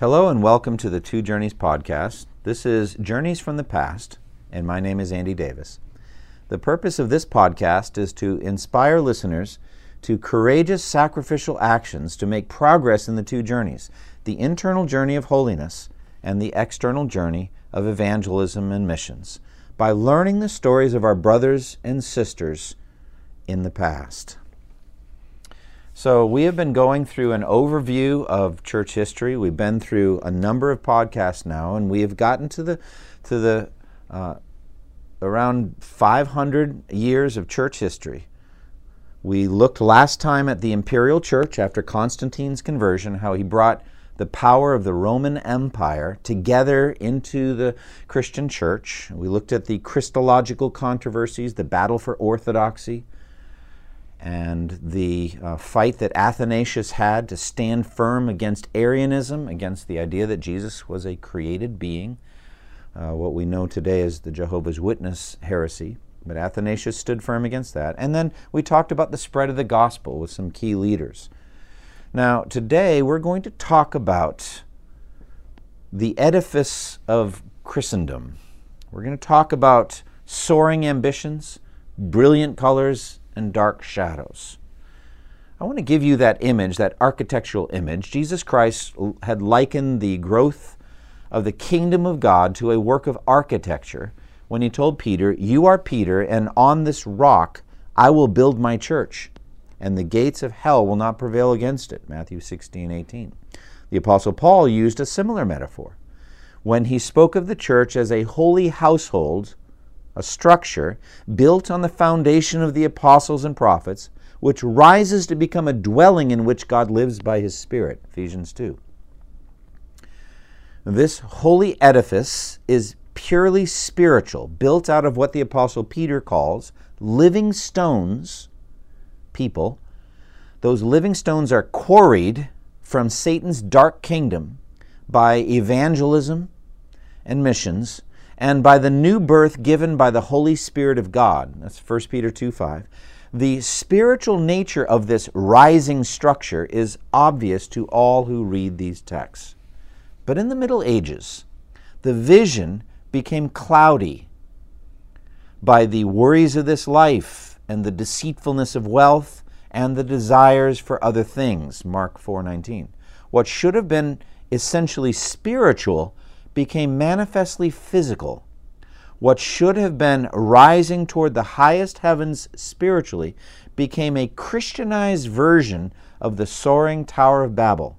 Hello and welcome to the Two Journeys podcast. This is Journeys from the Past, and my name is Andy Davis. The purpose of this podcast is to inspire listeners to courageous sacrificial actions to make progress in the two journeys the internal journey of holiness and the external journey of evangelism and missions by learning the stories of our brothers and sisters in the past. So, we have been going through an overview of church history. We've been through a number of podcasts now, and we have gotten to the, to the uh, around 500 years of church history. We looked last time at the imperial church after Constantine's conversion, how he brought the power of the Roman Empire together into the Christian church. We looked at the Christological controversies, the battle for orthodoxy, and the uh, fight that Athanasius had to stand firm against Arianism, against the idea that Jesus was a created being, uh, what we know today as the Jehovah's Witness heresy. But Athanasius stood firm against that. And then we talked about the spread of the gospel with some key leaders. Now, today we're going to talk about the edifice of Christendom. We're going to talk about soaring ambitions, brilliant colors, and dark shadows. I want to give you that image, that architectural image. Jesus Christ had likened the growth of the kingdom of God to a work of architecture when he told Peter, You are Peter, and on this rock I will build my church, and the gates of hell will not prevail against it. Matthew 16, 18. The Apostle Paul used a similar metaphor when he spoke of the church as a holy household a structure built on the foundation of the apostles and prophets, which rises to become a dwelling in which God lives by his Spirit. Ephesians 2. This holy edifice is purely spiritual, built out of what the Apostle Peter calls living stones, people. Those living stones are quarried from Satan's dark kingdom by evangelism and missions and by the new birth given by the Holy Spirit of God. That's 1 Peter 2 5. The spiritual nature of this rising structure is obvious to all who read these texts. But in the Middle Ages, the vision became cloudy by the worries of this life and the deceitfulness of wealth and the desires for other things mark 4:19 what should have been essentially spiritual became manifestly physical. What should have been rising toward the highest heavens spiritually became a Christianized version of the soaring Tower of Babel.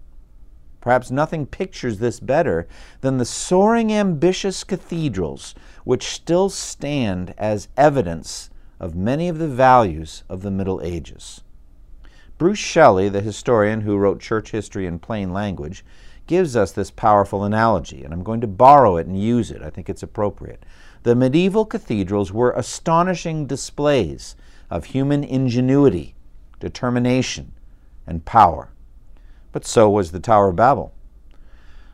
Perhaps nothing pictures this better than the soaring, ambitious cathedrals which still stand as evidence of many of the values of the Middle Ages. Bruce Shelley, the historian who wrote church history in plain language, gives us this powerful analogy, and I'm going to borrow it and use it. I think it's appropriate. The medieval cathedrals were astonishing displays of human ingenuity, determination, and power. But so was the Tower of Babel.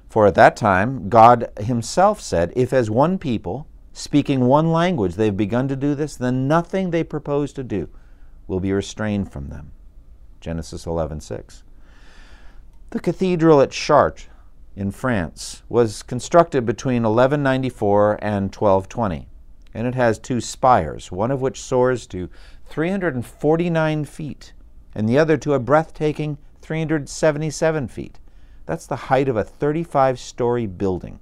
For at that time, God Himself said, If as one people, speaking one language, they've begun to do this, then nothing they propose to do will be restrained from them. Genesis 11 6. The cathedral at Chartres in France was constructed between 1194 and 1220, and it has two spires, one of which soars to 349 feet, and the other to a breathtaking 377 feet. That's the height of a 35 story building.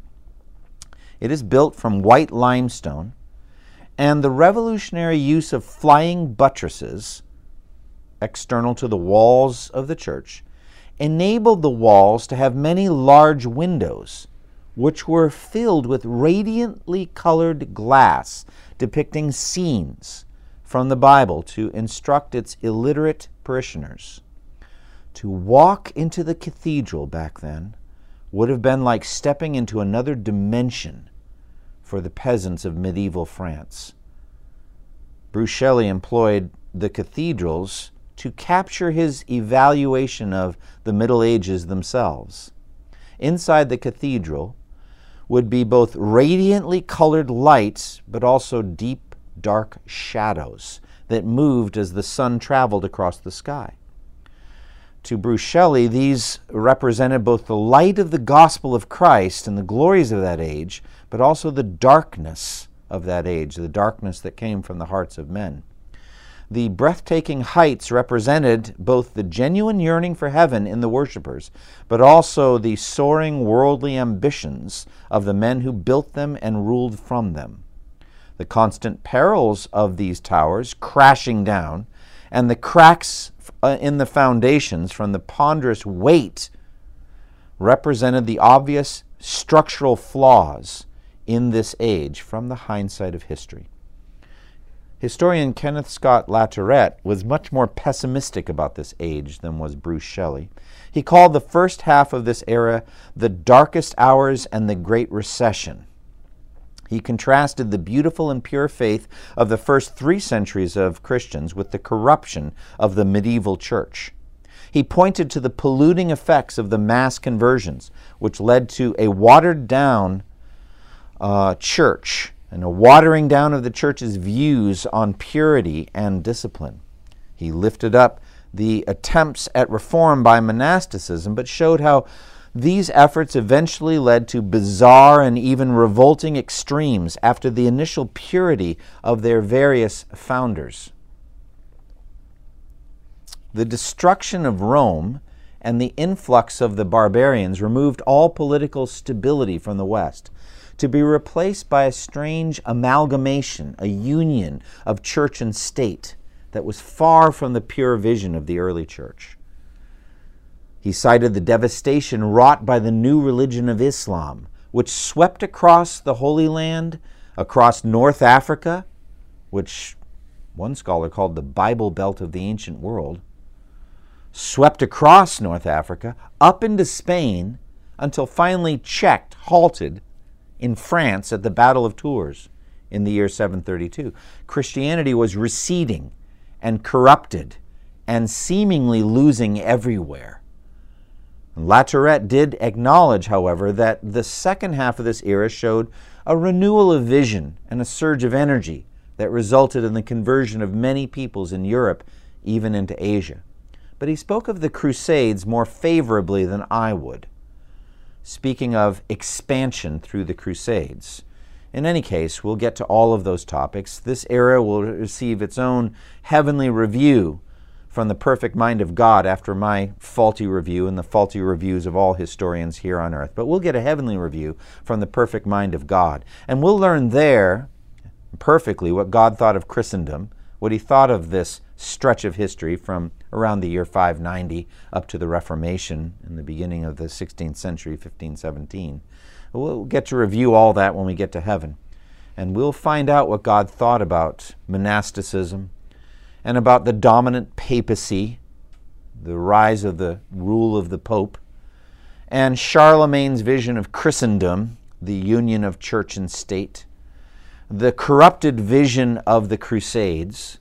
It is built from white limestone, and the revolutionary use of flying buttresses external to the walls of the church enabled the walls to have many large windows, which were filled with radiantly colored glass depicting scenes from the Bible to instruct its illiterate parishioners. To walk into the cathedral back then would have been like stepping into another dimension for the peasants of medieval France. Bruce employed the cathedrals to capture his evaluation of the Middle Ages themselves. Inside the cathedral would be both radiantly colored lights, but also deep, dark shadows that moved as the sun traveled across the sky. To Bruce Shelley, these represented both the light of the gospel of Christ and the glories of that age, but also the darkness of that age, the darkness that came from the hearts of men. The breathtaking heights represented both the genuine yearning for heaven in the worshippers, but also the soaring worldly ambitions of the men who built them and ruled from them. The constant perils of these towers crashing down, and the cracks uh, in the foundations from the ponderous weight represented the obvious structural flaws in this age from the hindsight of history. Historian Kenneth Scott Latourette was much more pessimistic about this age than was Bruce Shelley. He called the first half of this era the darkest hours and the Great Recession. He contrasted the beautiful and pure faith of the first three centuries of Christians with the corruption of the medieval church. He pointed to the polluting effects of the mass conversions, which led to a watered down uh, church and a watering down of the church's views on purity and discipline. He lifted up the attempts at reform by monasticism, but showed how these efforts eventually led to bizarre and even revolting extremes after the initial purity of their various founders. The destruction of Rome and the influx of the barbarians removed all political stability from the West to be replaced by a strange amalgamation, a union of church and state that was far from the pure vision of the early church. He cited the devastation wrought by the new religion of Islam, which swept across the Holy Land, across North Africa, which one scholar called the Bible Belt of the ancient world, swept across North Africa, up into Spain, until finally checked, halted in France at the Battle of Tours in the year 732. Christianity was receding and corrupted and seemingly losing everywhere. Latourette did acknowledge, however, that the second half of this era showed a renewal of vision and a surge of energy that resulted in the conversion of many peoples in Europe, even into Asia. But he spoke of the Crusades more favorably than I would speaking of expansion through the Crusades. In any case, we'll get to all of those topics. This era will receive its own heavenly review from the perfect mind of God after my faulty review and the faulty reviews of all historians here on earth. But we'll get a heavenly review from the perfect mind of God. And we'll learn there perfectly what God thought of Christendom, what he thought of this stretch of history from around the year 590 up to the Reformation in the beginning of the 16th century, 1517. We'll get to review all that when we get to heaven. And we'll find out what God thought about monasticism and about the dominant papacy, the rise of the rule of the Pope, and Charlemagne's vision of Christendom, the union of church and state, the corrupted vision of the Crusades,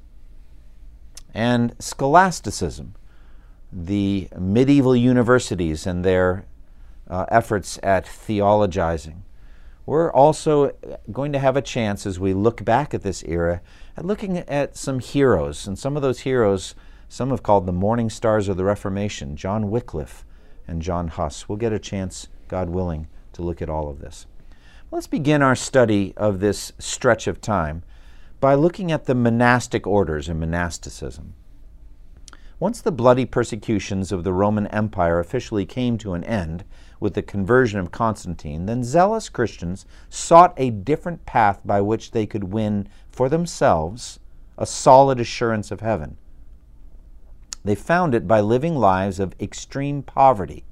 and scholasticism, the medieval universities and their uh, efforts at theologizing. We're also going to have a chance as we look back at this era at looking at some heroes, and some of those heroes some have called the morning stars of the Reformation, John Wycliffe and John Huss. We'll get a chance, God willing, to look at all of this. Let's begin our study of this stretch of time by looking at the monastic orders and monasticism. Once the bloody persecutions of the Roman Empire officially came to an end with the conversion of Constantine, then zealous Christians sought a different path by which they could win for themselves a solid assurance of heaven. They found it by living lives of extreme poverty,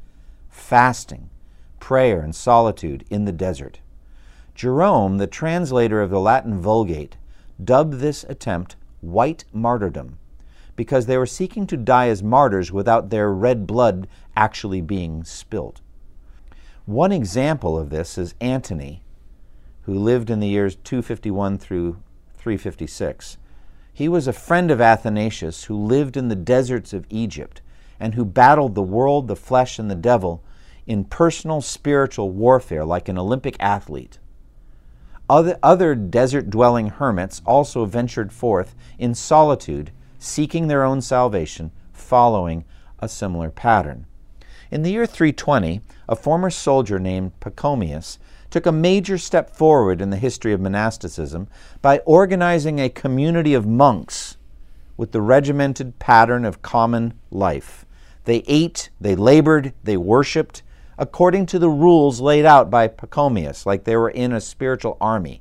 fasting, prayer, and solitude in the desert. Jerome, the translator of the Latin Vulgate, dubbed this attempt white martyrdom because they were seeking to die as martyrs without their red blood actually being spilt. One example of this is Antony, who lived in the years 251 through 356. He was a friend of Athanasius who lived in the deserts of Egypt and who battled the world, the flesh, and the devil in personal spiritual warfare like an Olympic athlete. Other, other desert dwelling hermits also ventured forth in solitude, seeking their own salvation, following a similar pattern. In the year 320, a former soldier named Pachomius took a major step forward in the history of monasticism by organizing a community of monks with the regimented pattern of common life. They ate, they labored, they worshiped according to the rules laid out by Pachomius, like they were in a spiritual army.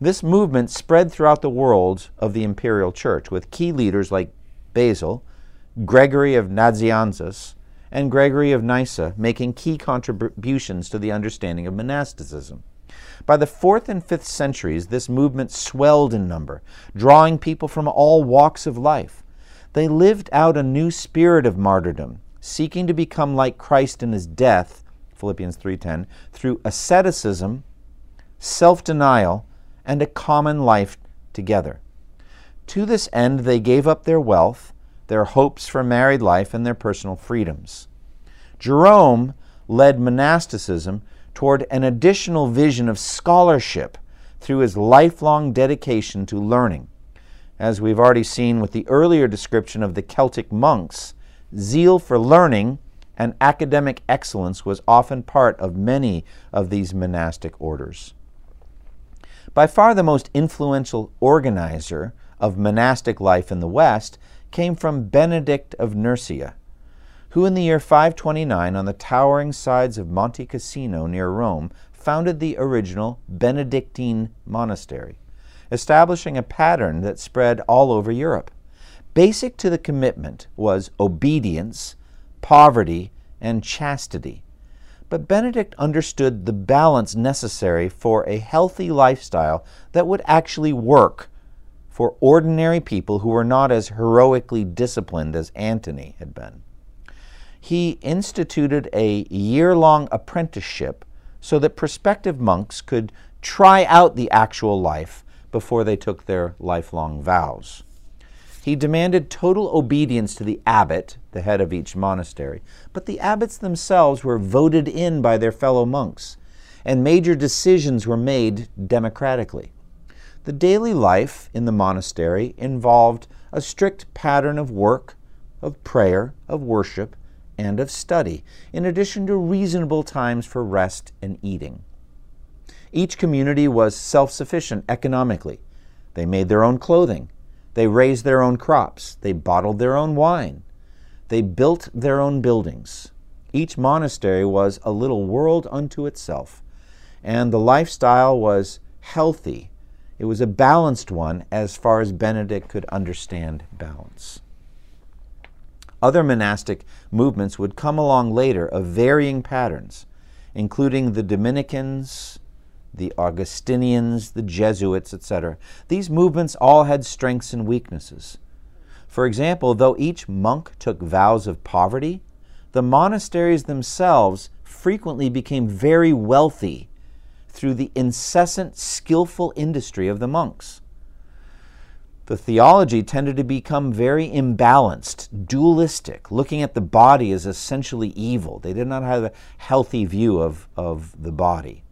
This movement spread throughout the world of the imperial church, with key leaders like Basil, Gregory of Nazianzus, and Gregory of Nyssa making key contributions to the understanding of monasticism. By the 4th and 5th centuries, this movement swelled in number, drawing people from all walks of life. They lived out a new spirit of martyrdom, seeking to become like Christ in his death, Philippians 3:10, through asceticism, self-denial, and a common life together. To this end, they gave up their wealth, their hopes for married life, and their personal freedoms. Jerome led monasticism toward an additional vision of scholarship through his lifelong dedication to learning. As we've already seen with the earlier description of the Celtic monks, zeal for learning and academic excellence was often part of many of these monastic orders. By far the most influential organizer of monastic life in the West came from Benedict of Nursia, who in the year 529 on the towering sides of Monte Cassino near Rome founded the original Benedictine monastery, establishing a pattern that spread all over Europe. Basic to the commitment was obedience, poverty, and chastity. But Benedict understood the balance necessary for a healthy lifestyle that would actually work for ordinary people who were not as heroically disciplined as Antony had been. He instituted a year long apprenticeship so that prospective monks could try out the actual life before they took their lifelong vows. He demanded total obedience to the abbot, the head of each monastery, but the abbots themselves were voted in by their fellow monks, and major decisions were made democratically. The daily life in the monastery involved a strict pattern of work, of prayer, of worship, and of study, in addition to reasonable times for rest and eating. Each community was self sufficient economically. They made their own clothing they raised their own crops. They bottled their own wine. They built their own buildings. Each monastery was a little world unto itself. And the lifestyle was healthy. It was a balanced one as far as Benedict could understand balance. Other monastic movements would come along later of varying patterns, including the Dominicans, the Augustinians, the Jesuits, etc. These movements all had strengths and weaknesses. For example, though each monk took vows of poverty, the monasteries themselves frequently became very wealthy through the incessant, skillful industry of the monks. The theology tended to become very imbalanced, dualistic, looking at the body as essentially evil. They did not have a healthy view of, of the body.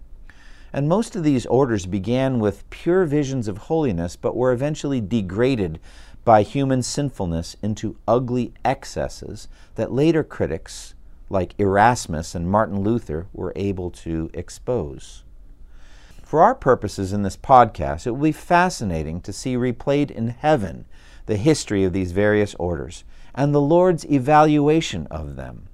And most of these orders began with pure visions of holiness, but were eventually degraded by human sinfulness into ugly excesses that later critics like Erasmus and Martin Luther were able to expose. For our purposes in this podcast, it will be fascinating to see replayed in heaven the history of these various orders and the Lord's evaluation of them.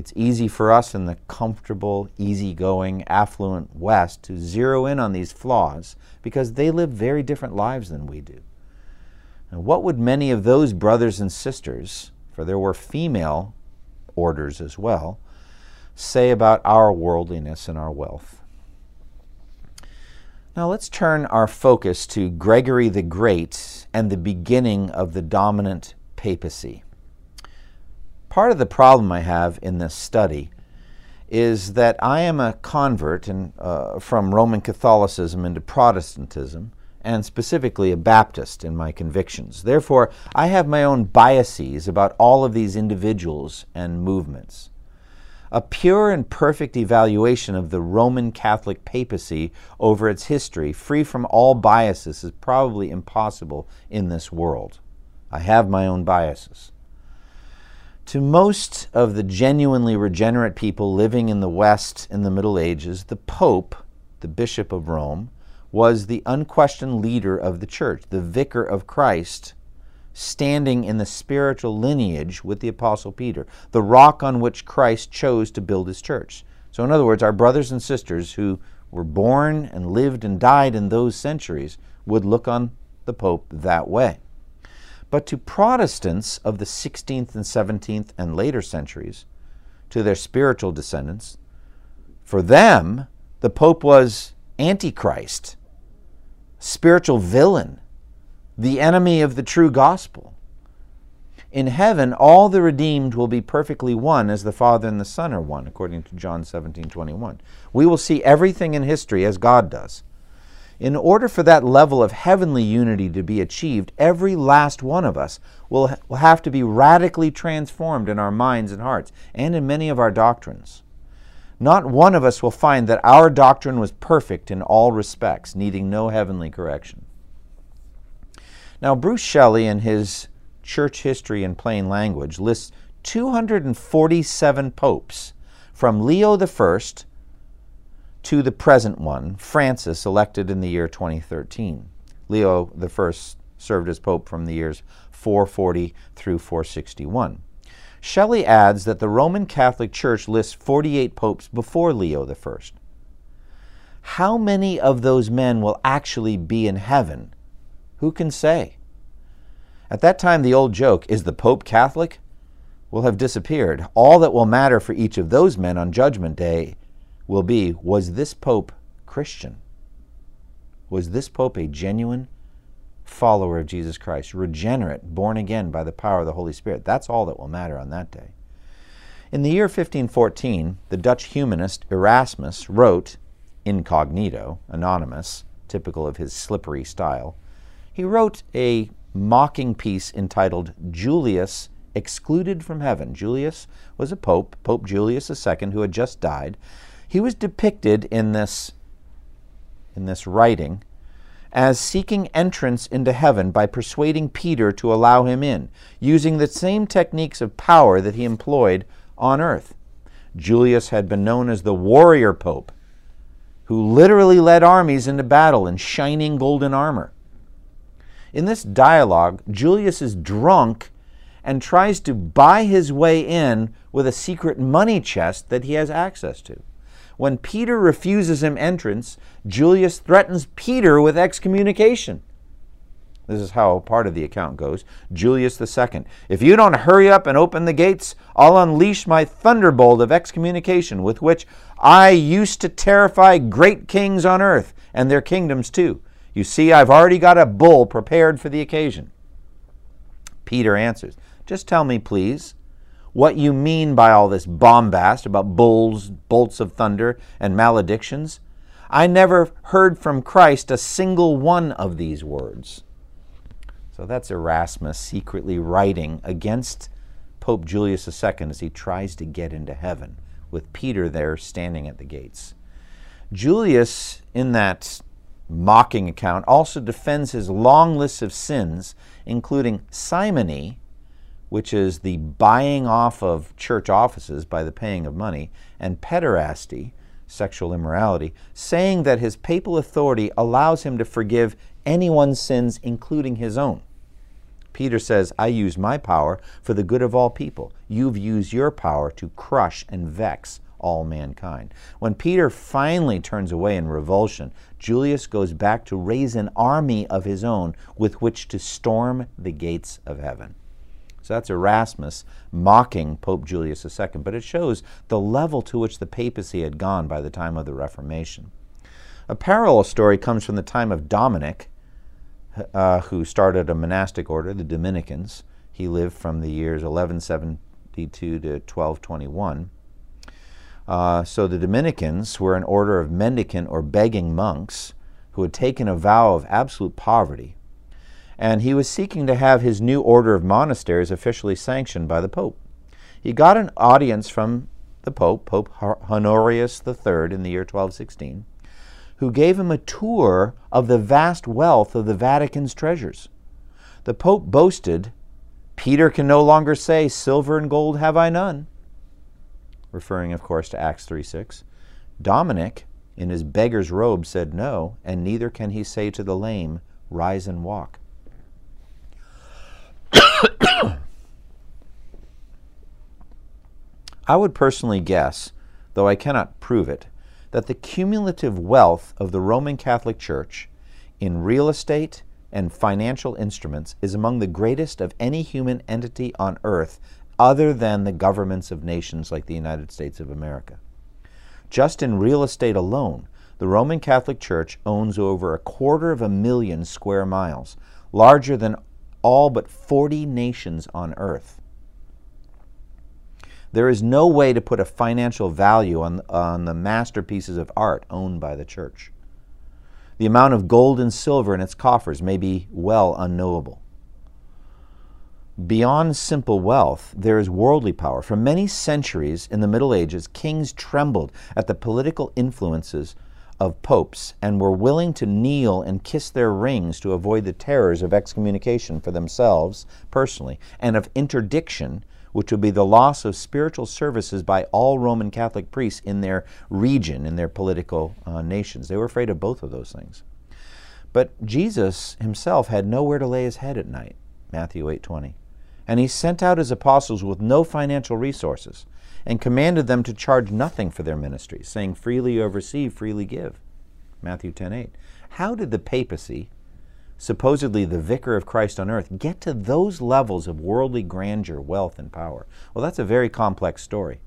It's easy for us in the comfortable, easygoing, affluent West to zero in on these flaws because they live very different lives than we do. And what would many of those brothers and sisters, for there were female orders as well, say about our worldliness and our wealth? Now let's turn our focus to Gregory the Great and the beginning of the dominant papacy. Part of the problem I have in this study is that I am a convert in, uh, from Roman Catholicism into Protestantism, and specifically a Baptist in my convictions. Therefore, I have my own biases about all of these individuals and movements. A pure and perfect evaluation of the Roman Catholic papacy over its history, free from all biases, is probably impossible in this world. I have my own biases. To most of the genuinely regenerate people living in the West in the Middle Ages, the Pope, the Bishop of Rome, was the unquestioned leader of the church, the vicar of Christ, standing in the spiritual lineage with the Apostle Peter, the rock on which Christ chose to build his church. So, in other words, our brothers and sisters who were born and lived and died in those centuries would look on the Pope that way. But to Protestants of the 16th and 17th and later centuries, to their spiritual descendants, for them, the Pope was Antichrist, spiritual villain, the enemy of the true gospel. In heaven, all the redeemed will be perfectly one as the Father and the Son are one, according to John 17 21. We will see everything in history as God does. In order for that level of heavenly unity to be achieved, every last one of us will, will have to be radically transformed in our minds and hearts and in many of our doctrines. Not one of us will find that our doctrine was perfect in all respects, needing no heavenly correction. Now, Bruce Shelley, in his Church History in Plain Language, lists 247 popes from Leo I to the present one, Francis, elected in the year 2013. Leo I served as pope from the years 440 through 461. Shelley adds that the Roman Catholic Church lists 48 popes before Leo I. How many of those men will actually be in heaven? Who can say? At that time, the old joke, is the Pope Catholic? will have disappeared. All that will matter for each of those men on Judgment Day will be was this Pope Christian? Was this Pope a genuine follower of Jesus Christ, regenerate, born again by the power of the Holy Spirit? That's all that will matter on that day. In the year 1514, the Dutch humanist Erasmus wrote, incognito, anonymous, typical of his slippery style, he wrote a mocking piece entitled Julius Excluded from Heaven. Julius was a pope, Pope Julius II, who had just died, he was depicted in this, in this writing as seeking entrance into heaven by persuading Peter to allow him in, using the same techniques of power that he employed on earth. Julius had been known as the warrior pope, who literally led armies into battle in shining golden armor. In this dialogue, Julius is drunk and tries to buy his way in with a secret money chest that he has access to. When Peter refuses him entrance, Julius threatens Peter with excommunication. This is how part of the account goes. Julius II, if you don't hurry up and open the gates, I'll unleash my thunderbolt of excommunication with which I used to terrify great kings on earth and their kingdoms too. You see, I've already got a bull prepared for the occasion. Peter answers, Just tell me, please, what you mean by all this bombast about bulls, bolts of thunder, and maledictions. I never heard from Christ a single one of these words. So that's Erasmus secretly writing against Pope Julius II as he tries to get into heaven, with Peter there standing at the gates. Julius, in that mocking account, also defends his long list of sins, including simony, which is the buying off of church offices by the paying of money, and pederasty, sexual immorality, saying that his papal authority allows him to forgive anyone's sins, including his own. Peter says, I use my power for the good of all people. You've used your power to crush and vex all mankind. When Peter finally turns away in revulsion, Julius goes back to raise an army of his own with which to storm the gates of heaven. So that's Erasmus mocking Pope Julius II, but it shows the level to which the papacy had gone by the time of the Reformation. A parallel story comes from the time of Dominic, uh, who started a monastic order, the Dominicans. He lived from the years 1172 to 1221. Uh, so the Dominicans were an order of mendicant or begging monks who had taken a vow of absolute poverty and he was seeking to have his new order of monasteries officially sanctioned by the Pope. He got an audience from the Pope, Pope Honorius III, in the year 1216, who gave him a tour of the vast wealth of the Vatican's treasures. The Pope boasted Peter can no longer say, Silver and gold have I none, referring, of course, to Acts 3 6. Dominic, in his beggar's robe, said no, and neither can he say to the lame, Rise and walk. I would personally guess, though I cannot prove it, that the cumulative wealth of the Roman Catholic Church in real estate and financial instruments is among the greatest of any human entity on earth other than the governments of nations like the United States of America. Just in real estate alone, the Roman Catholic Church owns over a quarter of a million square miles, larger than all but 40 nations on earth. There is no way to put a financial value on, on the masterpieces of art owned by the church. The amount of gold and silver in its coffers may be well unknowable. Beyond simple wealth, there is worldly power. For many centuries in the Middle Ages, kings trembled at the political influences of popes and were willing to kneel and kiss their rings to avoid the terrors of excommunication for themselves personally and of interdiction which would be the loss of spiritual services by all Roman Catholic priests in their region, in their political uh, nations. They were afraid of both of those things. But Jesus himself had nowhere to lay his head at night, Matthew 8:20. And he sent out his apostles with no financial resources and commanded them to charge nothing for their ministry, saying, Freely you have received, freely give. Matthew 10:8. How did the papacy supposedly the vicar of Christ on earth, get to those levels of worldly grandeur, wealth, and power? Well, that's a very complex story.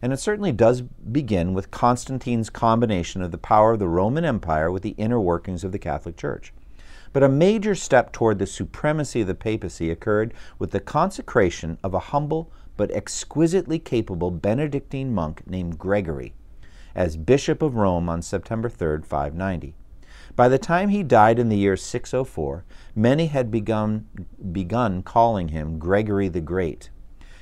And it certainly does begin with Constantine's combination of the power of the Roman Empire with the inner workings of the Catholic Church. But a major step toward the supremacy of the papacy occurred with the consecration of a humble but exquisitely capable Benedictine monk named Gregory as Bishop of Rome on September 3, 590. By the time he died in the year 604, many had begun, begun calling him Gregory the Great.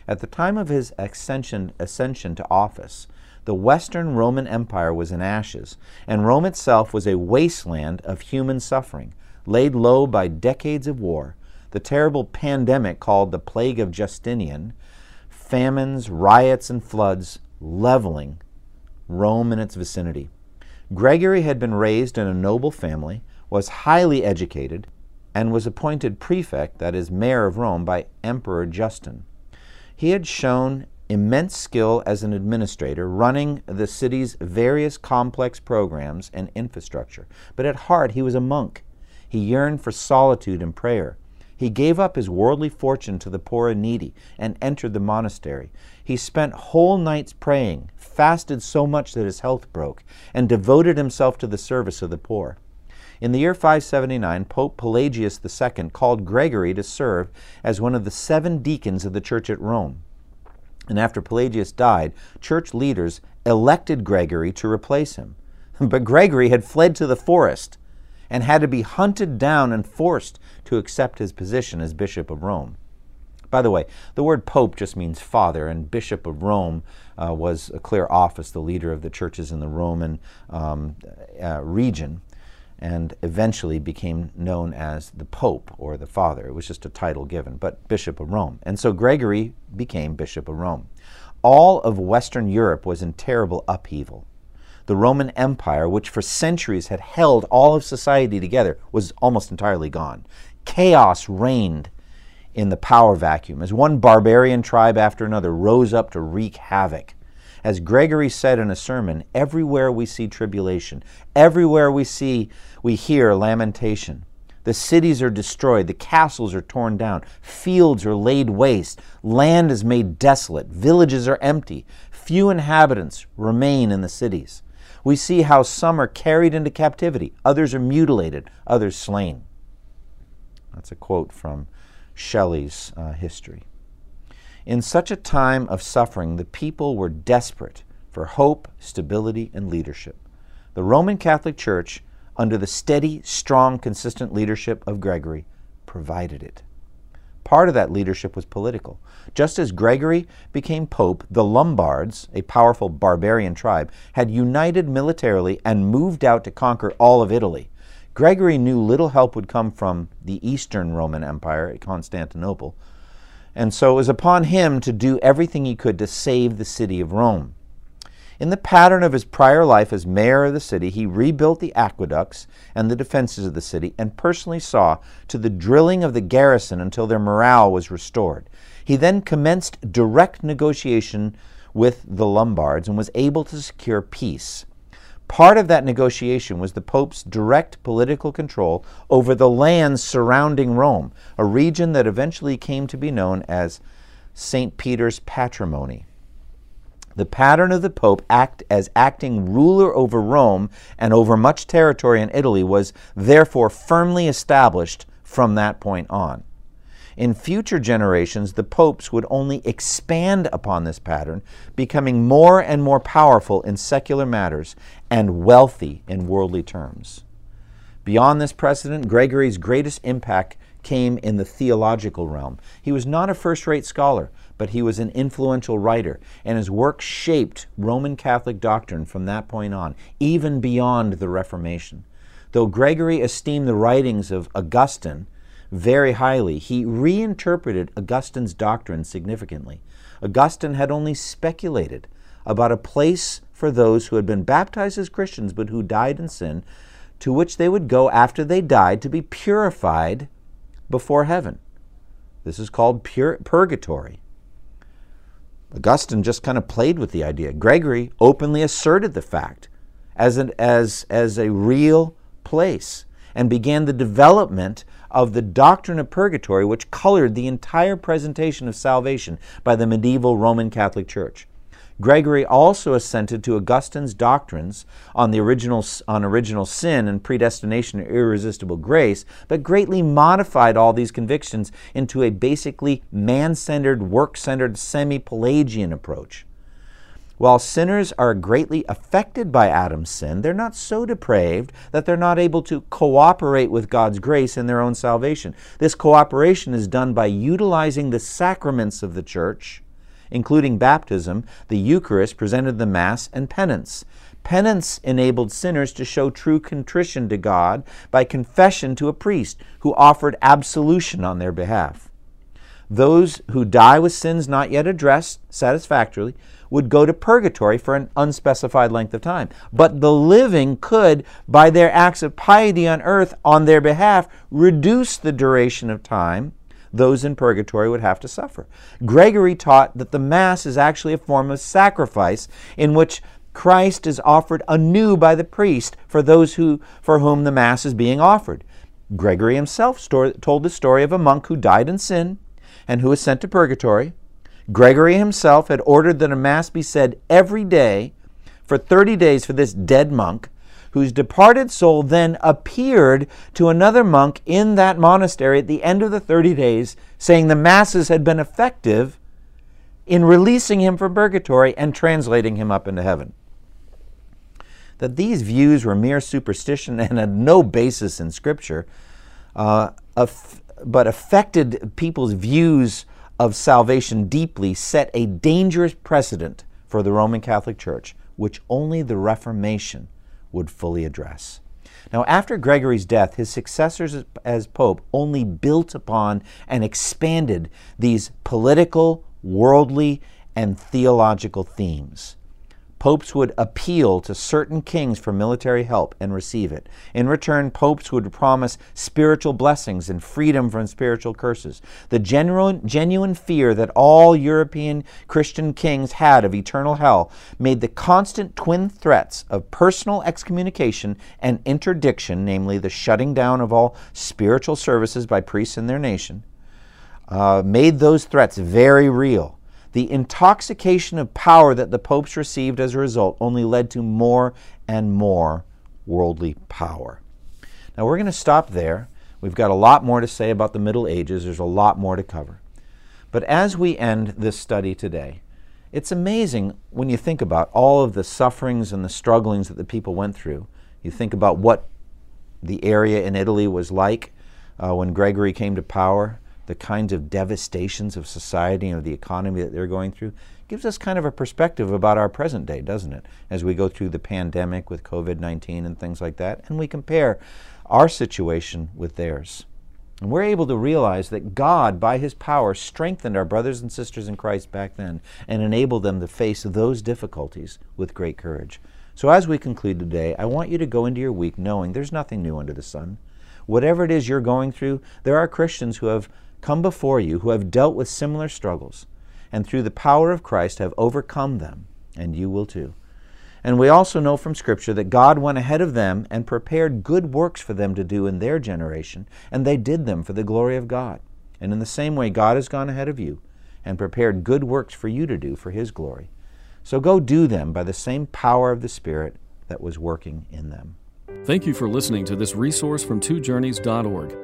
At the time of his ascension, ascension to office, the Western Roman Empire was in ashes, and Rome itself was a wasteland of human suffering, laid low by decades of war, the terrible pandemic called the Plague of Justinian, famines, riots, and floods leveling Rome and its vicinity. Gregory had been raised in a noble family, was highly educated, and was appointed prefect, that is, mayor of Rome, by Emperor Justin. He had shown immense skill as an administrator, running the city's various complex programs and infrastructure. But at heart, he was a monk. He yearned for solitude and prayer. He gave up his worldly fortune to the poor and needy and entered the monastery. He spent whole nights praying, fasted so much that his health broke, and devoted himself to the service of the poor. In the year 579, Pope Pelagius II called Gregory to serve as one of the seven deacons of the church at Rome. And after Pelagius died, church leaders elected Gregory to replace him. But Gregory had fled to the forest and had to be hunted down and forced to accept his position as Bishop of Rome. By the way, the word pope just means father, and Bishop of Rome uh, was a clear office, the leader of the churches in the Roman um, uh, region, and eventually became known as the Pope or the Father. It was just a title given, but Bishop of Rome. And so Gregory became Bishop of Rome. All of Western Europe was in terrible upheaval the Roman Empire, which for centuries had held all of society together, was almost entirely gone. Chaos reigned in the power vacuum as one barbarian tribe after another rose up to wreak havoc. As Gregory said in a sermon, everywhere we see tribulation, everywhere we see we hear lamentation. The cities are destroyed, the castles are torn down, fields are laid waste, land is made desolate, villages are empty, few inhabitants remain in the cities we see how some are carried into captivity, others are mutilated, others slain. That's a quote from Shelley's uh, history. In such a time of suffering, the people were desperate for hope, stability, and leadership. The Roman Catholic Church, under the steady, strong, consistent leadership of Gregory, provided it. Part of that leadership was political. Just as Gregory became pope, the Lombards, a powerful barbarian tribe, had united militarily and moved out to conquer all of Italy. Gregory knew little help would come from the Eastern Roman Empire at Constantinople. And so it was upon him to do everything he could to save the city of Rome. In the pattern of his prior life as mayor of the city, he rebuilt the aqueducts and the defenses of the city and personally saw to the drilling of the garrison until their morale was restored. He then commenced direct negotiation with the Lombards and was able to secure peace. Part of that negotiation was the Pope's direct political control over the lands surrounding Rome, a region that eventually came to be known as St. Peter's patrimony. The pattern of the Pope act as acting ruler over Rome and over much territory in Italy was therefore firmly established from that point on. In future generations, the popes would only expand upon this pattern, becoming more and more powerful in secular matters and wealthy in worldly terms. Beyond this precedent, Gregory's greatest impact came in the theological realm. He was not a first rate scholar, but he was an influential writer, and his work shaped Roman Catholic doctrine from that point on, even beyond the Reformation. Though Gregory esteemed the writings of Augustine very highly, he reinterpreted Augustine's doctrine significantly. Augustine had only speculated about a place for those who had been baptized as Christians but who died in sin, to which they would go after they died to be purified before heaven. This is called pur- purgatory. Augustine just kind of played with the idea. Gregory openly asserted the fact as, an, as, as a real place and began the development of the doctrine of purgatory, which colored the entire presentation of salvation by the medieval Roman Catholic Church. Gregory also assented to Augustine's doctrines on the original on original sin and predestination or irresistible grace, but greatly modified all these convictions into a basically man-centered, work-centered, semi-Pelagian approach. While sinners are greatly affected by Adam's sin, they're not so depraved that they're not able to cooperate with God's grace in their own salvation. This cooperation is done by utilizing the sacraments of the church including baptism, the Eucharist presented the Mass, and penance. Penance enabled sinners to show true contrition to God by confession to a priest who offered absolution on their behalf. Those who die with sins not yet addressed satisfactorily would go to purgatory for an unspecified length of time. But the living could, by their acts of piety on earth on their behalf, reduce the duration of time those in purgatory would have to suffer. Gregory taught that the Mass is actually a form of sacrifice in which Christ is offered anew by the priest for those who, for whom the Mass is being offered. Gregory himself story, told the story of a monk who died in sin and who was sent to purgatory. Gregory himself had ordered that a Mass be said every day for 30 days for this dead monk whose departed soul then appeared to another monk in that monastery at the end of the 30 days, saying the masses had been effective in releasing him from purgatory and translating him up into heaven. That these views were mere superstition and had no basis in Scripture, uh, but affected people's views of salvation deeply, set a dangerous precedent for the Roman Catholic Church, which only the Reformation would fully address. Now, after Gregory's death, his successors as Pope only built upon and expanded these political, worldly, and theological themes popes would appeal to certain kings for military help and receive it. In return, popes would promise spiritual blessings and freedom from spiritual curses. The genuine, genuine fear that all European Christian kings had of eternal hell made the constant twin threats of personal excommunication and interdiction, namely the shutting down of all spiritual services by priests in their nation, uh, made those threats very real. The intoxication of power that the popes received as a result only led to more and more worldly power. Now we're going to stop there. We've got a lot more to say about the Middle Ages. There's a lot more to cover. But as we end this study today, it's amazing when you think about all of the sufferings and the strugglings that the people went through. You think about what the area in Italy was like uh, when Gregory came to power the kinds of devastations of society and of the economy that they're going through gives us kind of a perspective about our present day, doesn't it? As we go through the pandemic with COVID 19 and things like that, and we compare our situation with theirs. And we're able to realize that God, by His power, strengthened our brothers and sisters in Christ back then and enabled them to face those difficulties with great courage. So, as we conclude today, I want you to go into your week knowing there's nothing new under the sun. Whatever it is you're going through, there are Christians who have come before you who have dealt with similar struggles, and through the power of Christ have overcome them, and you will too. And we also know from Scripture that God went ahead of them and prepared good works for them to do in their generation, and they did them for the glory of God. And in the same way, God has gone ahead of you and prepared good works for you to do for His glory. So go do them by the same power of the Spirit that was working in them. Thank you for listening to this resource from twojourneys.org.